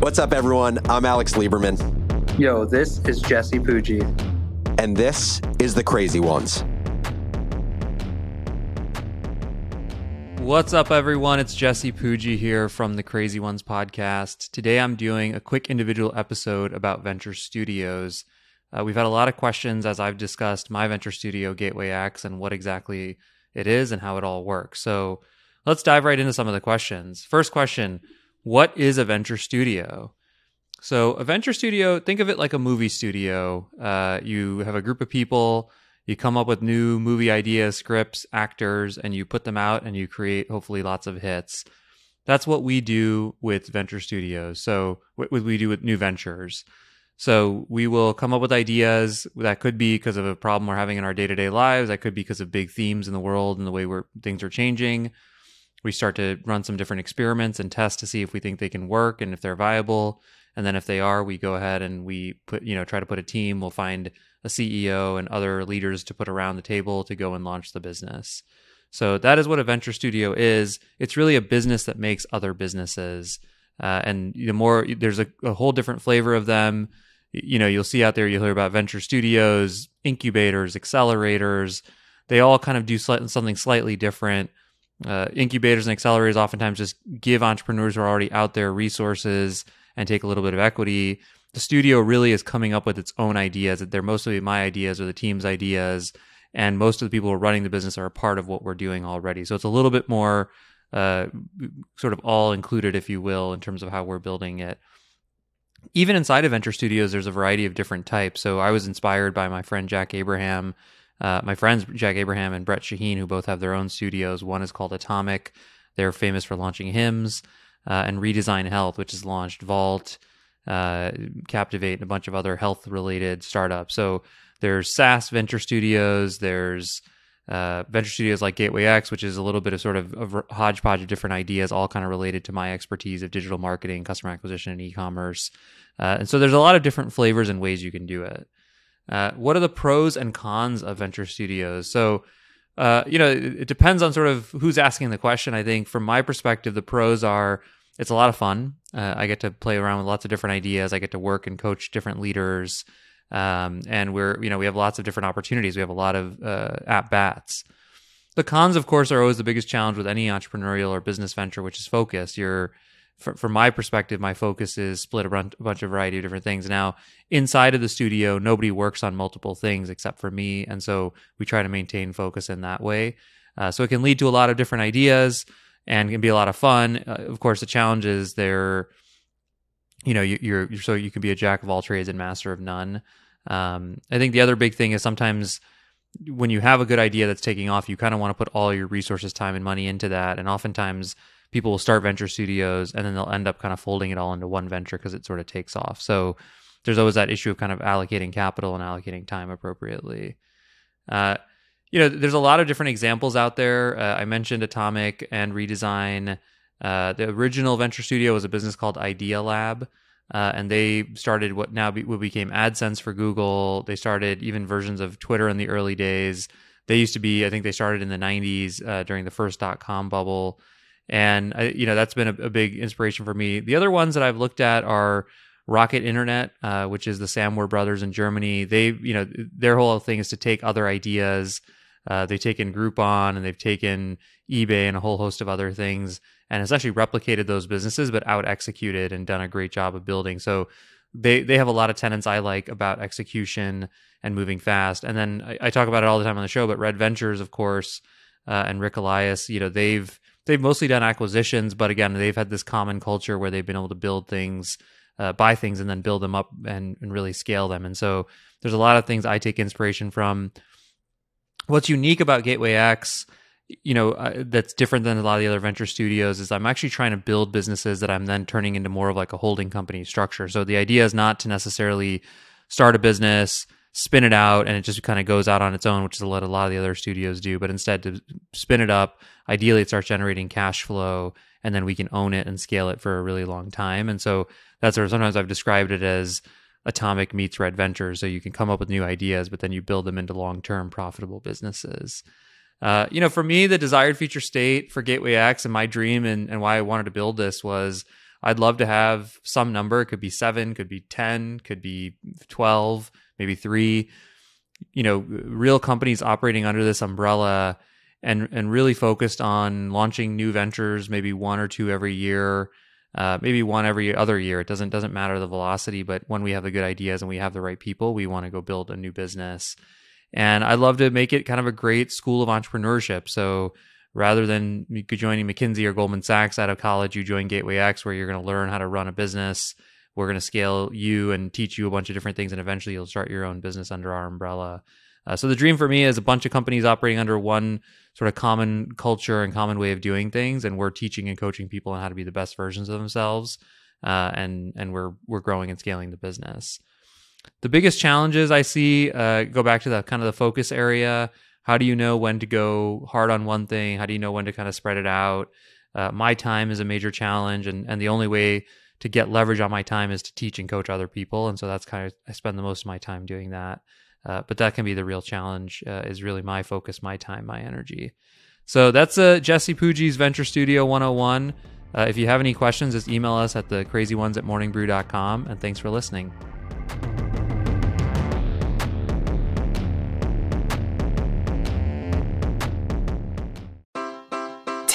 What's up, everyone? I'm Alex Lieberman. Yo, this is Jesse Pujji. And this is The Crazy Ones. What's up, everyone? It's Jesse Pujji here from the Crazy Ones podcast. Today I'm doing a quick individual episode about Venture Studios. Uh, we've had a lot of questions as I've discussed my venture studio, Gateway X, and what exactly it is and how it all works. So let's dive right into some of the questions. First question What is a venture studio? So, a venture studio, think of it like a movie studio. Uh, you have a group of people you come up with new movie ideas, scripts, actors, and you put them out and you create hopefully lots of hits. That's what we do with venture studios. So, what we do with new ventures. So, we will come up with ideas that could be because of a problem we're having in our day to day lives, that could be because of big themes in the world and the way where things are changing. We start to run some different experiments and test to see if we think they can work and if they're viable. And then if they are, we go ahead and we put, you know, try to put a team. We'll find a CEO and other leaders to put around the table to go and launch the business. So that is what a venture studio is. It's really a business that makes other businesses. Uh, and the more there's a, a, whole different flavor of them. You know, you'll see out there, you'll hear about venture studios, incubators, accelerators. They all kind of do something slightly different. Uh, incubators and accelerators oftentimes just give entrepreneurs who are already out there resources and take a little bit of equity the studio really is coming up with its own ideas. They're mostly my ideas or the team's ideas, and most of the people who are running the business are a part of what we're doing already. So it's a little bit more uh, sort of all included, if you will, in terms of how we're building it. Even inside of venture studios, there's a variety of different types. So I was inspired by my friend Jack Abraham, uh, my friends Jack Abraham and Brett Shaheen, who both have their own studios. One is called Atomic. They're famous for launching Hims, uh, and Redesign Health, which has launched Vault uh, Captivate, and a bunch of other health related startups. So there's SaaS venture studios, there's uh, venture studios like Gateway X, which is a little bit of sort of a hodgepodge of different ideas, all kind of related to my expertise of digital marketing, customer acquisition, and e commerce. Uh, and so there's a lot of different flavors and ways you can do it. Uh, what are the pros and cons of venture studios? So, uh, you know, it, it, depends on sort of who's asking the question. I think from my perspective, the pros are it's a lot of fun. Uh, I get to play around with lots of different ideas. I get to work and coach different leaders, um, and we're you know we have lots of different opportunities. We have a lot of uh, at bats. The cons, of course, are always the biggest challenge with any entrepreneurial or business venture, which is focus. You're from my perspective, my focus is split a bunch of variety of different things. Now, inside of the studio, nobody works on multiple things except for me, and so we try to maintain focus in that way. Uh, so it can lead to a lot of different ideas and can be a lot of fun. Uh, of course, the challenge is there. You know, you, you're, you're so you can be a jack of all trades and master of none. Um, I think the other big thing is sometimes when you have a good idea that's taking off, you kind of want to put all your resources, time, and money into that. And oftentimes, people will start venture studios and then they'll end up kind of folding it all into one venture because it sort of takes off. So there's always that issue of kind of allocating capital and allocating time appropriately. Uh, you know, there's a lot of different examples out there. Uh, I mentioned Atomic and Redesign. Uh, the original venture studio was a business called Idealab, uh, and they started what now be, what became AdSense for Google. They started even versions of Twitter in the early days. They used to be, I think, they started in the '90s uh, during the first dot com bubble, and I, you know that's been a, a, big inspiration for me. The other ones that I've looked at are Rocket Internet, uh, which is the Samwer brothers in Germany. They, you know, their whole thing is to take other ideas uh, they've taken Groupon and they've taken eBay and a whole host of other things, and has actually replicated those businesses, but out executed and done a great job of building. So they they have a lot of tenants I like about execution and moving fast. And then I, I talk about it all the time on the show, but Red Ventures, of course, uh, and Ric Elias, you know, they've they've mostly done acquisitions, but again, they've had this common culture where they've been able to build things, uh, buy things, and then build them up and, and really scale them. And so there's a lot of things I take inspiration from what's unique about Gateway X, you know, uh, that's different than a lot of the other venture studios is I'm actually trying to build businesses that I'm then turning into more of like a holding company structure. So the idea is not to necessarily start a business, spin it out, and it just kind of goes out on its own, which is what a lot of the other studios do, but instead to spin it up, ideally it starts generating cash flow and then we can own it and scale it for a really long time. And so that's of sometimes I've described it as Atomic meets Red Ventures. So you can come up with new ideas, but then you build them into long term profitable businesses. Uh, you know, for me, the desired future state for Gateway X and my dream and, and why I wanted to build this was I'd love to have some number. It could be seven, could be 10, could be 12, maybe three, you know, real companies operating under this umbrella and, and really focused on launching new ventures, maybe one or two every year. Uh, maybe one every other year. It doesn't doesn't matter the velocity, but when we have the good ideas and we have the right people, we want to go build a new business. And I'd love to make it kind of a great school of entrepreneurship. So rather than joining McKinsey or Goldman Sachs out of college, you join Gateway X, where you're going to learn how to run a business. We're going to scale you and teach you a bunch of different things, and eventually you'll start your own business under our umbrella. Uh, so the dream for me is a bunch of companies operating under one sort of common culture and common way of doing things, and we're teaching and coaching people on how to be the best versions of themselves, uh, and and we're we're growing and scaling the business. The biggest challenges I see uh, go back to the kind of the focus area. How do you know when to go hard on one thing? How do you know when to kind of spread it out? Uh, my time is a major challenge, and and the only way to get leverage on my time is to teach and coach other people, and so that's kind of I spend the most of my time doing that. Uh, but that can be the real challenge. Uh, is really my focus, my time, my energy. So that's uh, Jesse Pujji's Venture Studio 101. Uh, if you have any questions, just email us at the crazy ones at morningbrew.com. And thanks for listening.